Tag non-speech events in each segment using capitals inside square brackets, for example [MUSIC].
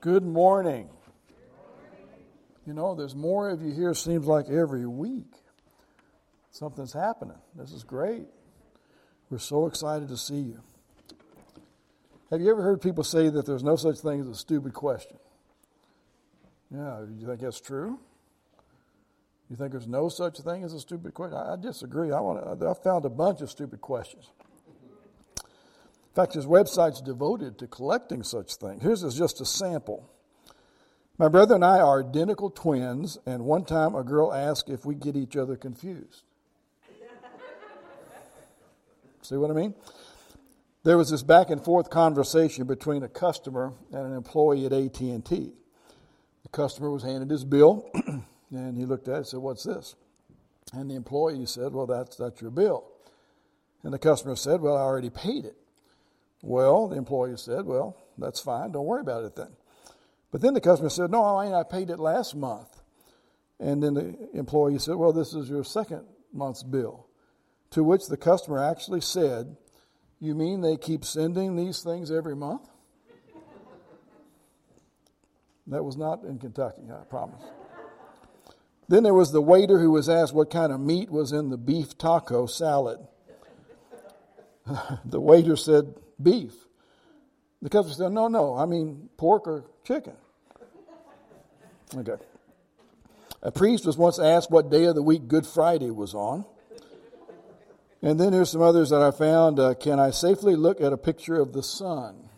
Good morning. You know, there's more of you here, seems like every week. Something's happening. This is great. We're so excited to see you. Have you ever heard people say that there's no such thing as a stupid question? Yeah, you think that's true? You think there's no such thing as a stupid question? I, I disagree. I, want I found a bunch of stupid questions. In fact, his website's devoted to collecting such things. Here's just a sample. My brother and I are identical twins, and one time a girl asked if we get each other confused. [LAUGHS] See what I mean? There was this back and forth conversation between a customer and an employee at AT&T. The customer was handed his bill, [CLEARS THROAT] and he looked at it and said, "What's this?" And the employee said, "Well, that's that's your bill." And the customer said, "Well, I already paid it." Well, the employee said, Well, that's fine. Don't worry about it then. But then the customer said, No, I, I paid it last month. And then the employee said, Well, this is your second month's bill. To which the customer actually said, You mean they keep sending these things every month? That was not in Kentucky, I promise. Then there was the waiter who was asked what kind of meat was in the beef taco salad. [LAUGHS] the waiter said, beef. The customer said, no, no, I mean pork or chicken. Okay. A priest was once asked what day of the week Good Friday was on. And then there's some others that I found. Uh, can I safely look at a picture of the sun?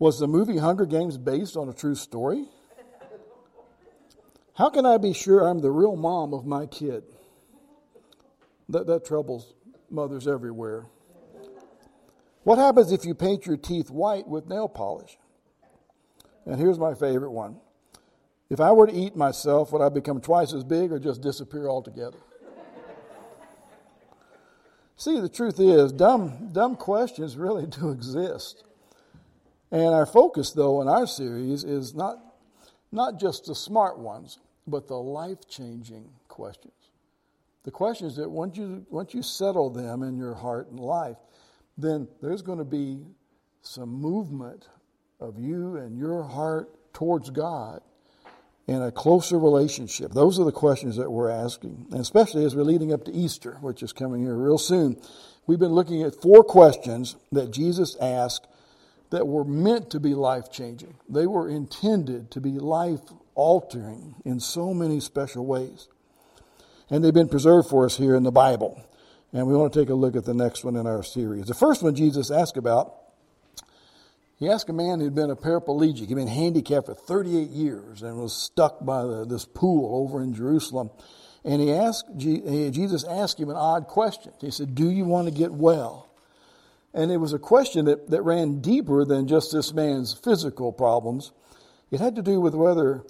Was the movie Hunger Games based on a true story? How can I be sure I'm the real mom of my kid? That, that troubles mothers everywhere. What happens if you paint your teeth white with nail polish? And here's my favorite one. If I were to eat myself, would I become twice as big or just disappear altogether? See, the truth is, dumb, dumb questions really [LAUGHS] do exist. And our focus, though, in our series is not, not just the smart ones, but the life changing questions. The questions that once you, once you settle them in your heart and life, then there's going to be some movement of you and your heart towards God in a closer relationship. Those are the questions that we're asking, and especially as we're leading up to Easter, which is coming here real soon. We've been looking at four questions that Jesus asked that were meant to be life changing. They were intended to be life altering in so many special ways. And they've been preserved for us here in the Bible. And we want to take a look at the next one in our series. The first one Jesus asked about, he asked a man who'd been a paraplegic, he'd been handicapped for 38 years and was stuck by the, this pool over in Jerusalem. And he asked, Jesus asked him an odd question. He said, Do you want to get well? And it was a question that, that ran deeper than just this man's physical problems. It had to do with whether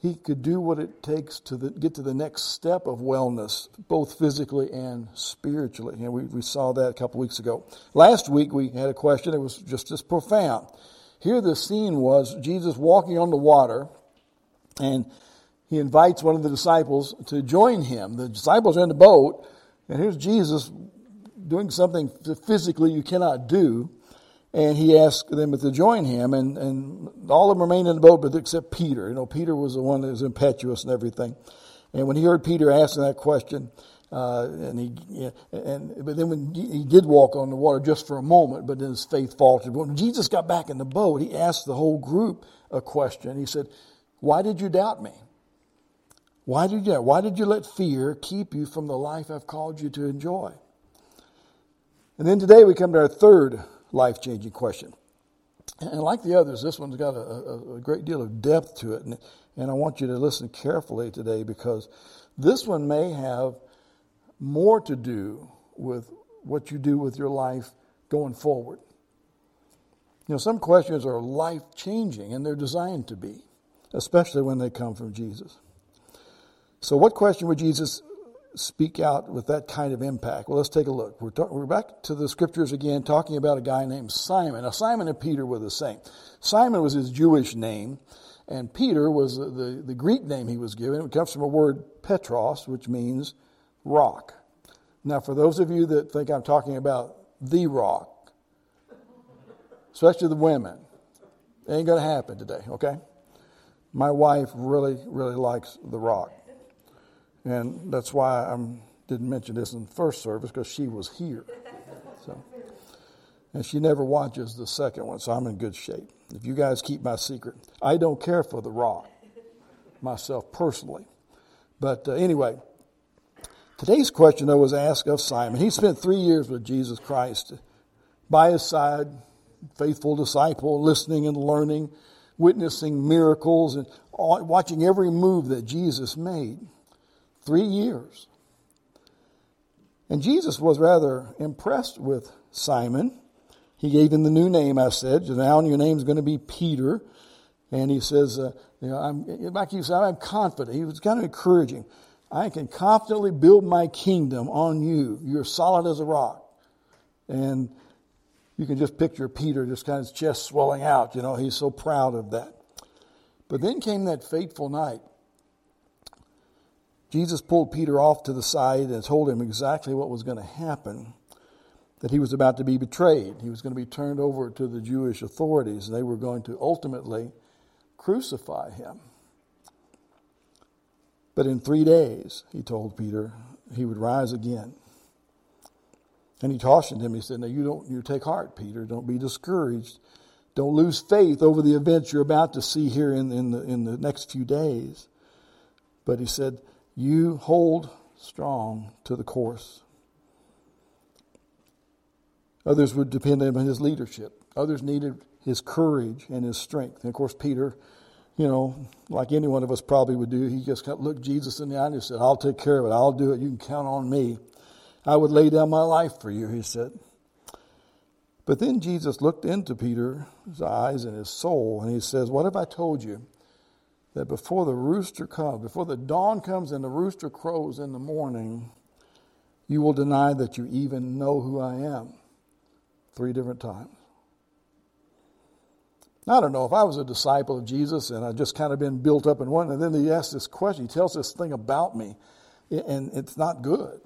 he could do what it takes to the, get to the next step of wellness, both physically and spiritually. And we, we saw that a couple weeks ago. Last week we had a question that was just as profound. Here the scene was Jesus walking on the water, and he invites one of the disciples to join him. The disciples are in the boat, and here's Jesus doing something physically you cannot do and he asked them to join him, and, and all of them remained in the boat, but except Peter. You know, Peter was the one that was impetuous and everything. And when he heard Peter asking that question, uh, and he, and but then when he did walk on the water just for a moment, but then his faith faltered. When Jesus got back in the boat, he asked the whole group a question. He said, "Why did you doubt me? Why did you? Why did you let fear keep you from the life I've called you to enjoy?" And then today we come to our third life changing question. And like the others, this one's got a, a, a, great deal of depth to it. And, and I want you to listen carefully today because this one may have more to do with what you do with your life going forward. You know, some questions are life changing and they're designed to be, especially when they come from Jesus. So, what question would Jesus speak out with that kind of impact? Well, let's take a look. We're, talk, we're back to the scriptures again, talking about a guy named Simon. Now, Simon and Peter were the same. Simon was his Jewish name, and Peter was the, the, the Greek name he was given. It comes from a word Petros, which means rock. Now, for those of you that think I'm talking about the rock, especially the women, it Ain't going to happen today, okay? My wife really, really likes The Rock. And that's why I didn't mention this in the first service because she was here. So, and she never watches the second one, so I'm in good shape. If you guys keep my secret, I don't care for The Rock myself personally. But uh, anyway, today's question, though, was asked of Simon. He spent three years with Jesus Christ by his side, faithful disciple, listening and learning, witnessing miracles, and watching every move that Jesus made. Three years. And Jesus was rather impressed with Simon. He gave him the new name, I said. Now your name is going to be Peter. And he says, uh, you know, I'm, like you said, I'm confident. He was kind of encouraging. I can confidently build my kingdom on you. You're solid as a rock. And you can just picture Peter just kind of chest swelling out. You know, he's so proud of that. But then came that fateful night. Jesus pulled Peter off to the side and told him exactly what was going to happen that he was about to be betrayed. He was going to be turned over to the Jewish authorities, and they were going to ultimately crucify him. But in three days, he told Peter, he would rise again. And he cautioned him. He said, Now you don't you take heart, Peter. Don't be discouraged. Don't lose faith over the events you're about to see here in, in, the, in the next few days. But he said, You hold strong to the course. Others would depend on his leadership. Others needed his courage and his strength. And of course, Peter, you know, like any one of us probably would do, he just looked Jesus in the eye and said, I'll take care of it. I'll do it. You can count on me. I would lay down my life for you, he said. But then Jesus looked into Peter's eyes and his soul, and he says, What have I told you that before the rooster comes, before the dawn comes and the rooster crows in the morning, you will deny that you even know who I am? Three different times. I don't know if I was a disciple of Jesus and I just kind of been built up in one, and then he asks this question, he tells this thing about me, and it's not good.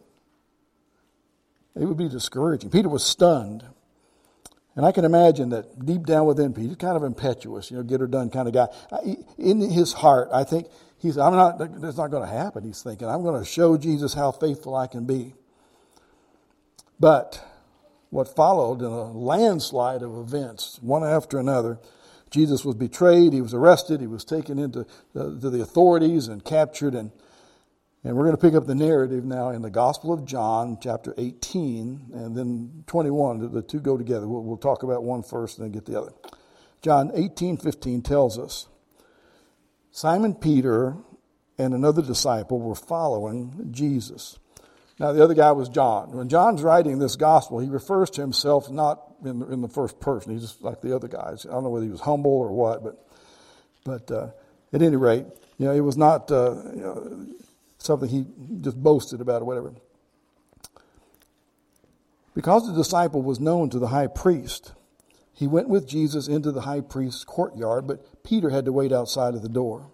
It would be discouraging. Peter was stunned. And I can imagine that deep down within Peter, he's kind of impetuous, you know, get her done kind of guy. In his heart, I think he's, I'm not, that's not going to happen. He's thinking, I'm going to show Jesus how faithful I can be. But what followed in a landslide of events, one after another, Jesus was betrayed, he was arrested, he was taken into the, to the authorities and captured and and we're going to pick up the narrative now in the Gospel of John, chapter 18, and then 21. The two go together. We'll, we'll talk about one first and then get the other. John 18, 15 tells us Simon Peter and another disciple were following Jesus. Now, the other guy was John. When John's writing this gospel, he refers to himself not in the, in the first person. He's just like the other guys. I don't know whether he was humble or what, but, but uh, at any rate, you know, it was not. Uh, you know, something he just boasted about or whatever. Because the disciple was known to the high priest, he went with Jesus into the high priest's courtyard, but Peter had to wait outside of the door.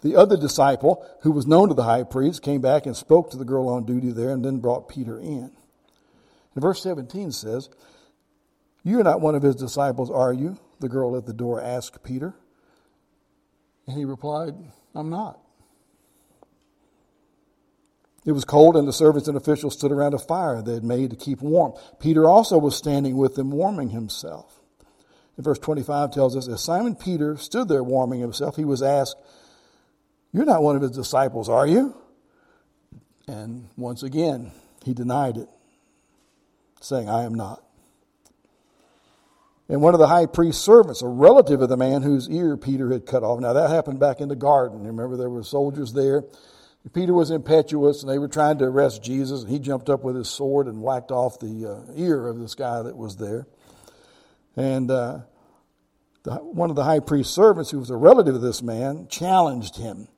The other disciple, who was known to the high priest, came back and spoke to the girl on duty there and then brought Peter in. And verse 17 says, You're not one of his disciples, are you? The girl at the door asked Peter. And he replied, I'm not. It was cold, and the servants and officials stood around a fire they had made to keep warm. Peter also was standing with them, warming himself. And verse 25 tells us as Simon Peter stood there warming himself, he was asked, You're not one of his disciples, are you? And once again, he denied it, saying, I am not. And one of the high priest's servants, a relative of the man whose ear Peter had cut off. Now that happened back in the garden. Remember, there were soldiers there Peter was impetuous and they were trying to arrest Jesus, and he jumped up with his sword and whacked off the uh, ear of this guy that was there. And uh, the, one of the high priest's servants, who was a relative of this man, challenged him.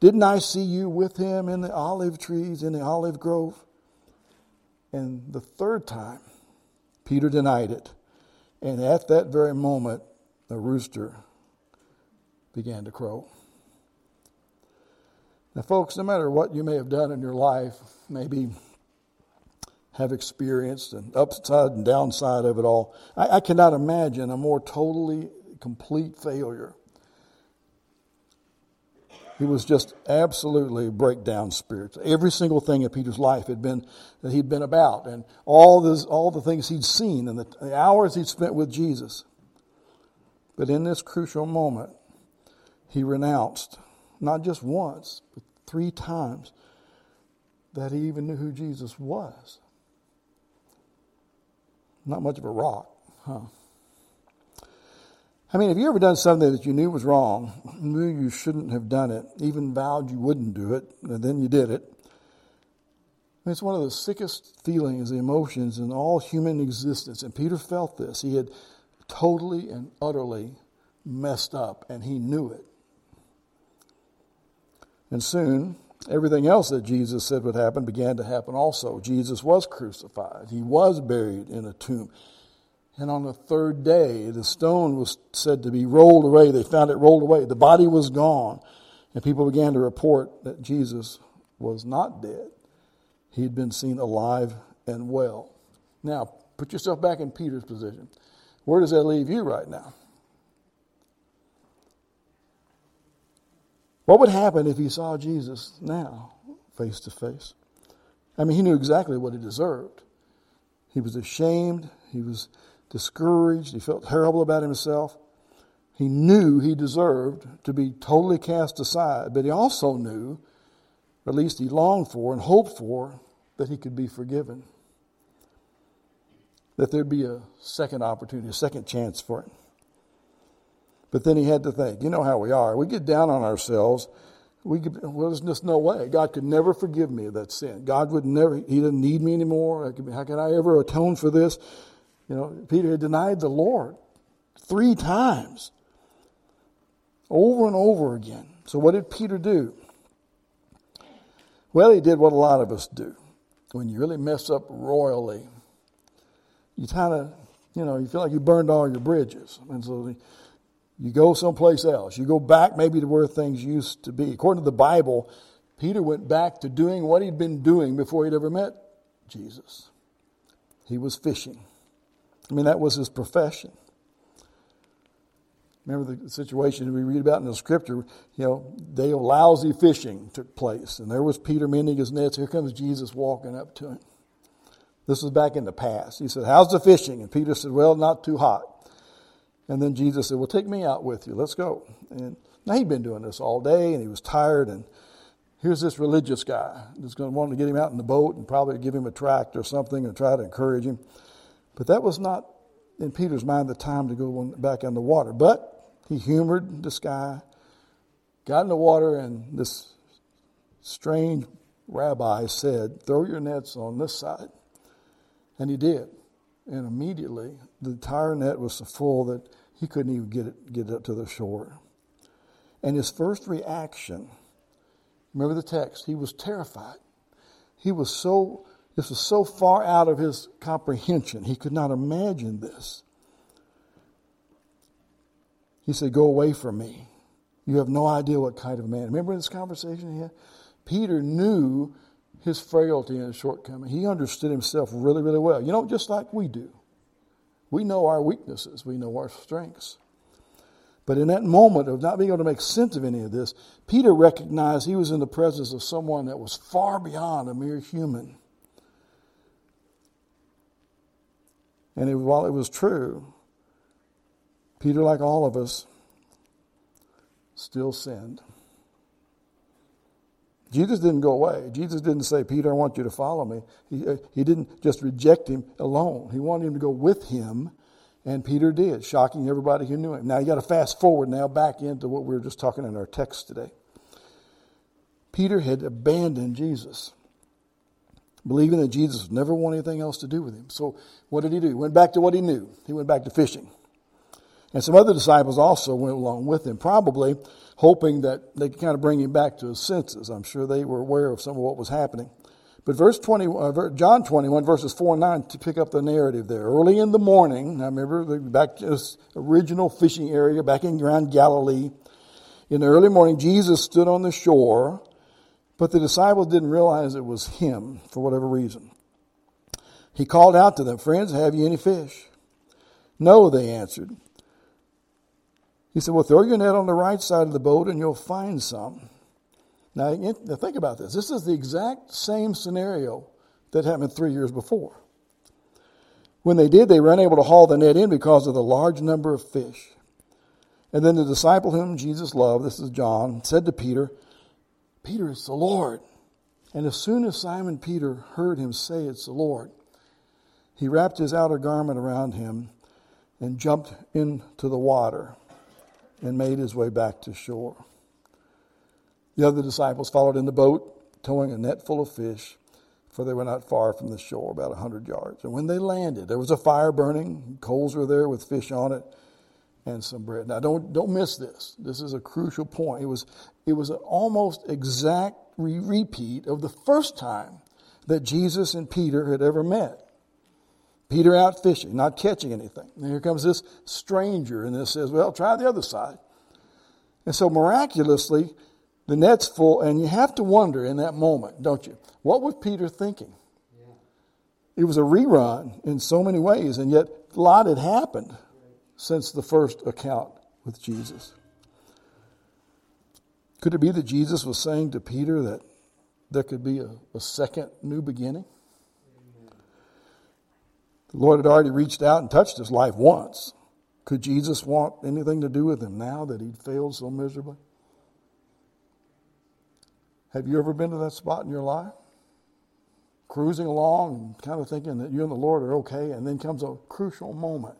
Didn't I see you with him in the olive trees in the olive grove? And the third time, Peter denied it. And at that very moment, the rooster began to crow. Now, folks, no matter what you may have done in your life, maybe have experienced and upside and downside of it all, I, I cannot imagine a more totally complete failure. He was just absolutely breakdown spirit. Every single thing in Peter's life had been that he'd been about, and all this, all the things he'd seen, and the, the hours he'd spent with Jesus. But in this crucial moment, he renounced not just once, but three times that he even knew who Jesus was. Not much of a rock, huh? I mean, have you ever done something that you knew was wrong, knew you shouldn't have done it, even vowed you wouldn't do it, and then you did it? It's one of the sickest feelings, emotions in all human existence. And Peter felt this. He had totally and utterly messed up, and he knew it. And soon, everything else that Jesus said would happen began to happen also. Jesus was crucified, he was buried in a tomb. And on the third day, the stone was said to be rolled away. They found it rolled away. The body was gone. And people began to report that Jesus was not dead. He had been seen alive and well. Now, put yourself back in Peter's position. Where does that leave you right now? What would happen if he saw Jesus now, face to face? I mean, he knew exactly what he deserved. He was ashamed. He was discouraged. He felt terrible about himself. He knew he deserved to be totally cast aside, but he also knew, or at least he longed for and hoped for, that he could be forgiven. That there'd be a second opportunity, a second chance for him. But then he had to think, you know how we are. We get down on ourselves. We could, well, there's just no way. God could never forgive me of that sin. God would never, He didn't need me anymore. How could I ever atone for this? You know, Peter had denied the Lord three times, over and over again. So, what did Peter do? Well, he did what a lot of us do. When you really mess up royally, you kind of, you know, you feel like you burned all your bridges. And so you go someplace else. You go back maybe to where things used to be. According to the Bible, Peter went back to doing what he'd been doing before he'd ever met Jesus. He was fishing. I mean, that was his profession. Remember the situation we read about in the scripture, you know, they lousy fishing took place. And there was Peter mending his nets. Here comes Jesus walking up to him. This was back in the past. He said, How's the fishing? And Peter said, Well, not too hot. And then Jesus said, Well, take me out with you. Let's go. And now he'd been doing this all day and he was tired. And here's this religious guy that's going to want to get him out in the boat and probably give him a tract or something and try to encourage him. But that was not in Peter's mind the time to go back in the water. But he humored this guy, got in the water, and this strange rabbi said, Throw your nets on this side. And he did. And immediately the entire net was so full that he couldn't even get it, get it up to the shore. And his first reaction, remember the text, he was terrified. He was so this was so far out of his comprehension. He could not imagine this. He said, Go away from me. You have no idea what kind of man. Remember this conversation he had? Peter knew his frailty and his shortcoming. He understood himself really, really well. You know, just like we do. We know our weaknesses, we know our strengths. But in that moment of not being able to make sense of any of this, Peter recognized he was in the presence of someone that was far beyond a mere human. And it, while it was true, Peter, like all of us, still sinned. Jesus didn't go away. Jesus didn't say, Peter, I want you to follow me. He, uh, he didn't just reject him alone. He wanted him to go with him, and Peter did, shocking everybody who knew him. Now you got to fast forward now back into what we were just talking in our text today. Peter had abandoned Jesus believing that Jesus would never want anything else to do with him. So what did he do? He went back to what he knew. He went back to fishing. And some other disciples also went along with him, probably hoping that they could kind of bring him back to his senses. I'm sure they were aware of some of what was happening. But verse 20, uh, John 21, verses 4 and 9, to pick up the narrative there. Early in the morning, I remember back to this original fishing area back in around Galilee. In the early morning, Jesus stood on the shore but the disciples didn't realize it was him for whatever reason. He called out to them, Friends, have you any fish? No, they answered. He said, Well, throw your net on the right side of the boat and you'll find some. Now, think about this. This is the exact same scenario that happened three years before. When they did, they were unable to haul the net in because of the large number of fish. And then the disciple whom Jesus loved, this is John, said to Peter, Peter, it's the Lord. And as soon as Simon Peter heard him say, It's the Lord, he wrapped his outer garment around him and jumped into the water and made his way back to shore. The other disciples followed in the boat, towing a net full of fish, for they were not far from the shore, about a hundred yards. And when they landed, there was a fire burning, coals were there with fish on it, and some bread. Now, don't don't miss this. This is a crucial point. It was it was an almost exact re- repeat of the first time that Jesus and Peter had ever met. Peter out fishing, not catching anything. And here comes this stranger, and this says, Well, try the other side. And so miraculously, the net's full, and you have to wonder in that moment, don't you? What was Peter thinking? Yeah. It was a rerun in so many ways, and yet a lot had happened since the first account with Jesus. Could it be that Jesus was saying to Peter that there could be a, a second new beginning? The Lord had already reached out and touched his life once. Could Jesus want anything to do with him now that he'd failed so miserably? Have you ever been to that spot in your life? Cruising along kind of thinking that you and the Lord are okay, and then comes a crucial moment.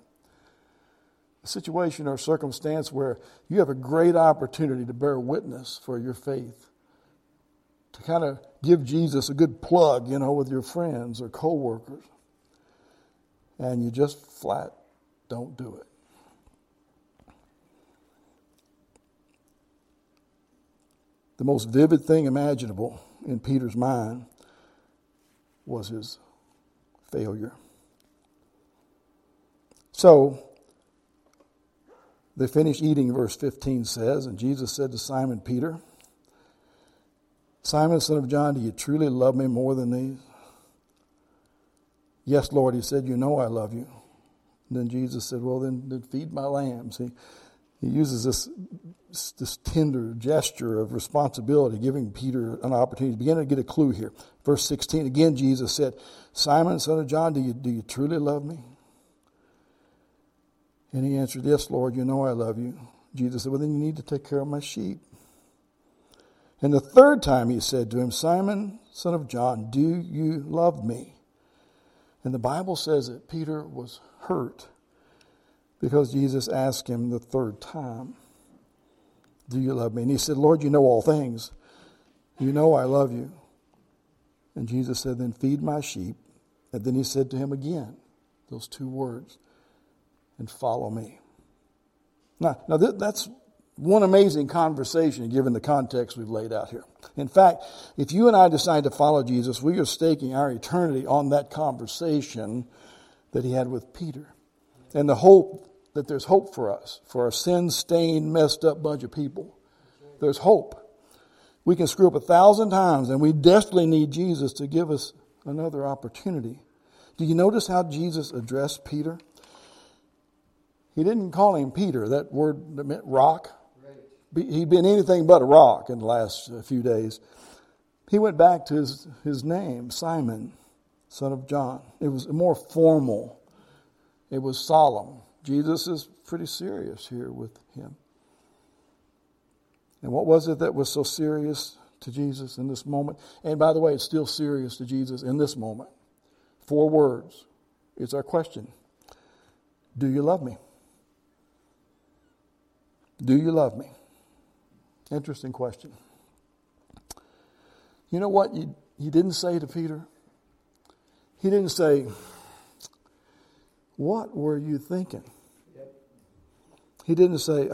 A situation or circumstance where you have a great opportunity to bear witness for your faith. To kind of give Jesus a good plug, you know, with your friends or coworkers and you just flat don't do it. The most vivid thing imaginable in Peter's mind was his failure. So, they finished eating, verse 15 says, and Jesus said to Simon Peter, Simon, son of John, do you truly love me more than these? Yes, Lord, he said, You know I love you. And then Jesus said, Well, then, then feed my lambs. He, he uses this, this tender gesture of responsibility, giving Peter an opportunity to begin to get a clue here. Verse 16, again, Jesus said, Simon, son of John, do you, do you truly love me? And he answered, Yes, Lord, you know I love you. Jesus said, Well, then you need to take care of my sheep. And the third time he said to him, Simon, son of John, do you love me? And the Bible says that Peter was hurt because Jesus asked him the third time, Do you love me? And he said, Lord, you know all things. You know I love you. And Jesus said, Then feed my sheep. And then he said to him again, those two words, and follow me. Now, now that's one amazing conversation given the context we've laid out here. In fact, if you and I decide to follow Jesus, we are staking our eternity on that conversation that he had with Peter. And the hope that there's hope for us, for a sin stained, messed up bunch of people. There's hope. We can screw up a thousand times, and we desperately need Jesus to give us another opportunity. Do you notice how Jesus addressed Peter? He didn't call him Peter, that word that meant rock he'd been anything but a rock in the last few days. He went back to his, his name, Simon, son of John. It was more formal, it was solemn. Jesus is pretty serious here with him. And what was it that was so serious to Jesus in this moment? And by the way, it's still serious to Jesus in this moment. Four words. It's our question Do you love me? Do you love me? Interesting question. You know what he, he didn't say to Peter? He didn't say, What were you thinking? He didn't say,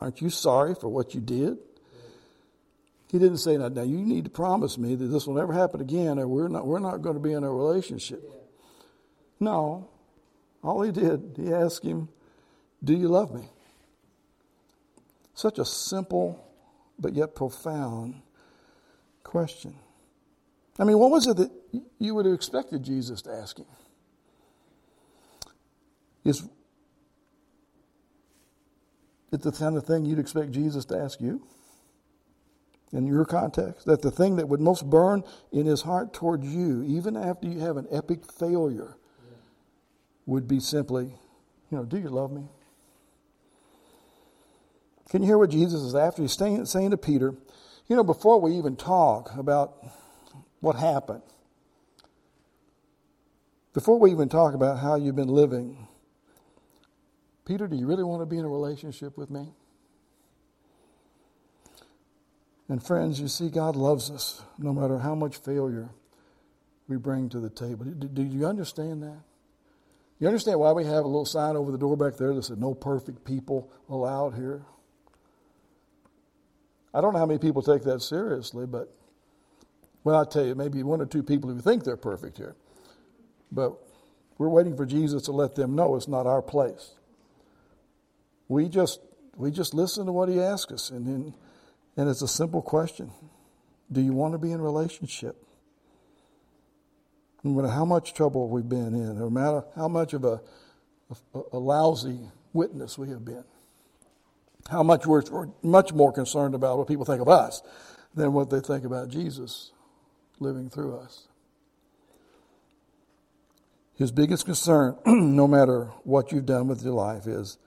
Aren't you sorry for what you did? He didn't say, now, now you need to promise me that this will never happen again or we're not, we're not going to be in a relationship. No. All he did, he asked him, Do you love me? Such a simple but yet profound question. I mean, what was it that you would have expected Jesus to ask him? Is It's the kind of thing you'd expect Jesus to ask you in your context. That the thing that would most burn in his heart towards you, even after you have an epic failure, would be simply, you know, do you love me? Can you hear what Jesus is after? He's saying, saying to Peter, you know, before we even talk about what happened, before we even talk about how you've been living, Peter, do you really want to be in a relationship with me? And friends, you see, God loves us no matter how much failure we bring to the table. Do, do you understand that? You understand why we have a little sign over the door back there that said, No perfect people allowed here? I don't know how many people take that seriously, but, well, I tell you, maybe one or two people who think they're perfect here. But we're waiting for Jesus to let them know it's not our place. We just we just listen to what he asks us, and then, and it's a simple question: Do you want to be in relationship? No matter how much trouble we've been in, no matter how much of a, a, a lousy witness we have been, how much we're, much more concerned about what people think of us than what they think about Jesus living through us. His biggest concern, [CLEARS THROAT] no matter what you've done with your life, is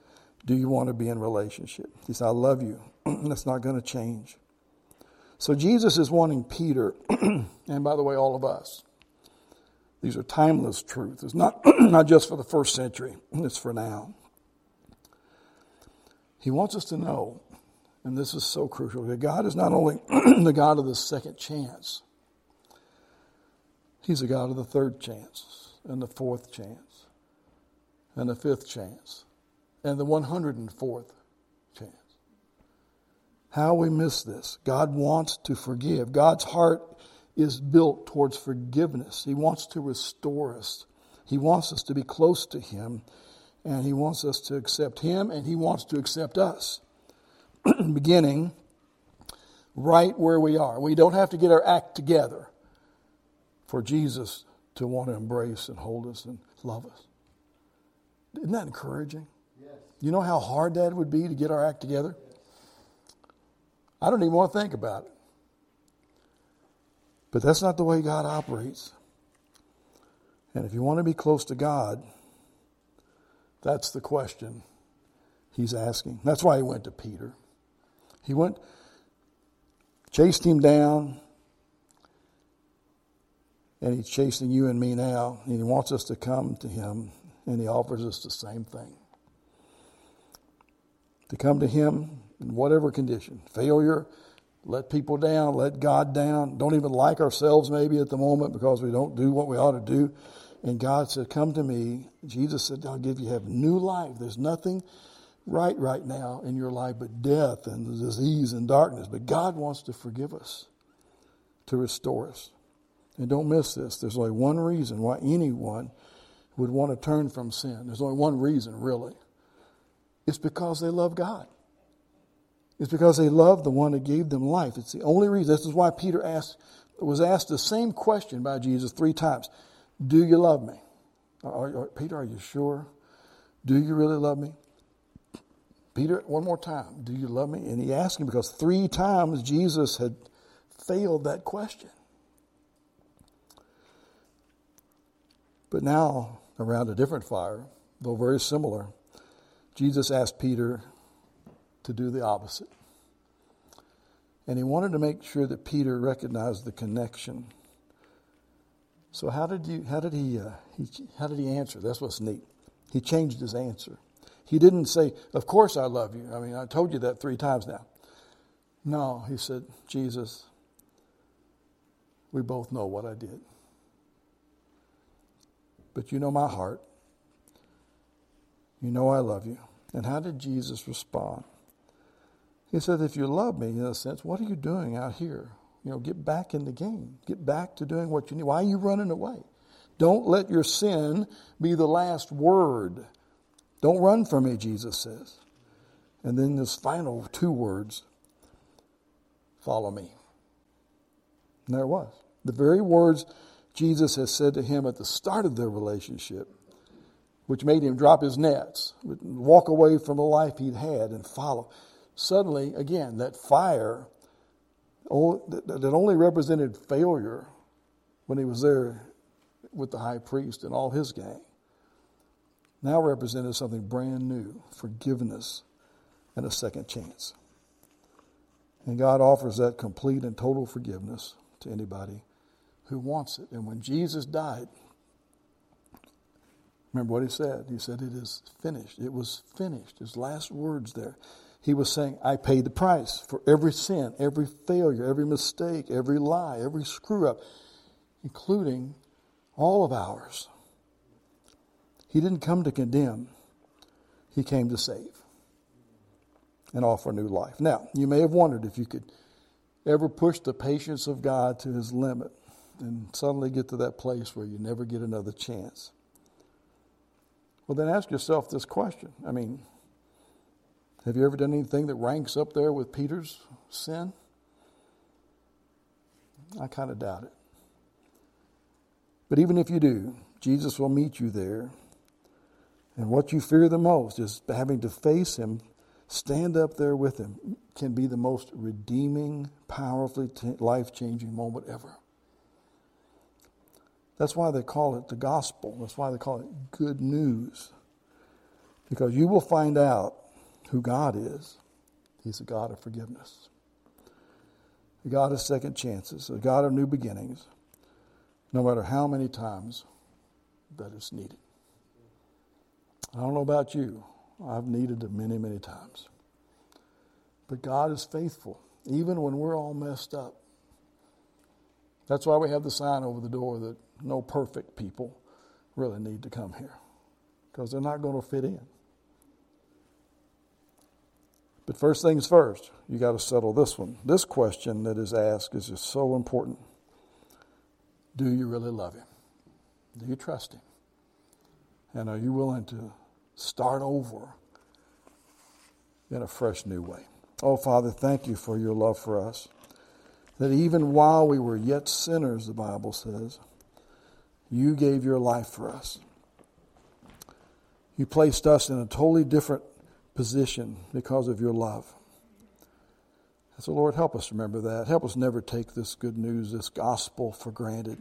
do you want to be in relationship? He said, I love you. [CLEARS THROAT] That's not going to change. So Jesus is wanting Peter, [CLEARS THROAT] and by the way, all of us. These are timeless truths. It's not, not just for the first century, it's for now. He wants us to know, and this is so crucial, that God is not only [CLEARS THROAT] the God of the second chance, He's the God of the third chance, and the fourth chance, and the fifth chance, and the 104th chance. How we miss this. God wants to forgive. God's heart is built towards forgiveness. He wants to restore us. He wants us to be close to Him, and He wants us to accept Him, and He wants to accept us. [CLEARS THROAT] Beginning right where we are. We don't have to get our act together for Jesus to want to embrace and hold us and love us. Isn't that encouraging? You know how hard that would be to get our act together? I don't even want to think about it. But that's not the way God operates. And if you want to be close to God, that's the question he's asking. That's why he went to Peter. He went, chased him down, and he's chasing you and me now. And he wants us to come to him, and he offers us the same thing to come to Him in whatever condition failure, let people down, let God down, don't even like ourselves maybe at the moment because we don't do what we ought to do. And God said, Come to me. Jesus said, I'll give you have new life. There's nothing right right now in your life but death and disease and darkness. But God wants to forgive us, to restore us. And don't miss this. There's only one reason why anyone would want to turn from sin. There's only one reason, really. It's because they love God. It's because they love the one that gave them life. It's the only reason. This is why Peter asked, was asked the same question by Jesus three times Do you love me? Are, are, Peter, are you sure? Do you really love me? Peter, one more time, do you love me? And he asked him because three times Jesus had failed that question. But now, around a different fire, though very similar, Jesus asked Peter to do the opposite. And he wanted to make sure that Peter recognized the connection. So how did you how did he, uh, he how did he answer? That's what's neat. He changed his answer. He didn't say, "Of course I love you." I mean, I told you that 3 times now. No, he said, "Jesus, we both know what I did. But you know my heart. You know I love you. And how did Jesus respond? He said, If you love me, in a sense, what are you doing out here? You know, get back in the game. Get back to doing what you need. Why are you running away? Don't let your sin be the last word. Don't run from me, Jesus says. And then this final two words follow me. And there it was. The very words Jesus has said to him at the start of their relationship which made him drop his nets, walk away from the life he'd had and follow. Suddenly, again, that fire that only represented failure when he was there with the high priest and all his gang now represented something brand new forgiveness and a second chance. And God offers that complete and total forgiveness to anybody who wants it. And when Jesus died, remember what he said? He said, It is finished. It was finished. His last words there. He was saying, I paid the price for every sin, every failure, every mistake, every lie, every screw up, including all of ours. He didn't come to condemn, He came to save and offer new life. Now, you may have wondered if you could ever push the patience of God to His limit and suddenly get to that place where you never get another chance. Well, then ask yourself this question. I mean, have you ever done anything that ranks up there with Peter's sin? I kind of doubt it. But even if you do, Jesus will meet you there and what you fear the most is having to face him, stand up there with him, can be the most redeeming, powerfully t- life changing moment ever. That's why they call it the gospel. That's why they call it good news. Because you will find out who God is. He's a God of forgiveness, a God of second chances, a God of new beginnings, no matter how many times that is needed. I don't know about you. I've needed it many, many times. But God is faithful, even when we're all messed up. That's why we have the sign over the door that no perfect people really need to come here, because they're not going to fit in. But first things first, you got to settle this one. This question that is asked is just so important. Do you really love Him? Do you trust Him? And are you willing to start over in a fresh new way. Oh, Father, thank you for your love for us. That even while we were yet sinners, the Bible says, you gave your life for us. You placed us in a totally different position because of your love. So, Lord, help us remember that. Help us never take this good news, this gospel, for granted.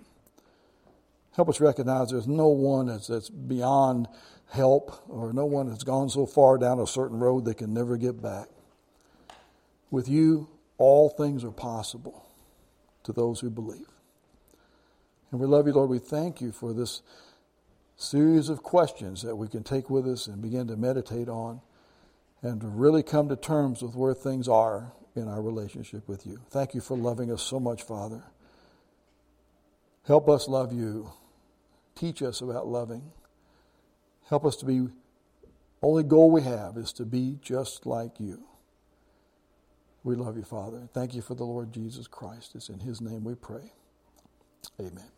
Help us recognize there's no one that's, that's beyond help or no one that's gone so far down a certain road they can never get back. With you, all things are possible to those who believe. And we love you, Lord. We thank you for this series of questions that we can take with us and begin to meditate on and to really come to terms with where things are in our relationship with you. Thank you for loving us so much, Father. Help us love you. Teach us about loving. Help us to be, only goal we have is to be just like you. We love you, Father. Thank you for the Lord Jesus Christ. It's in his name we pray. Amen.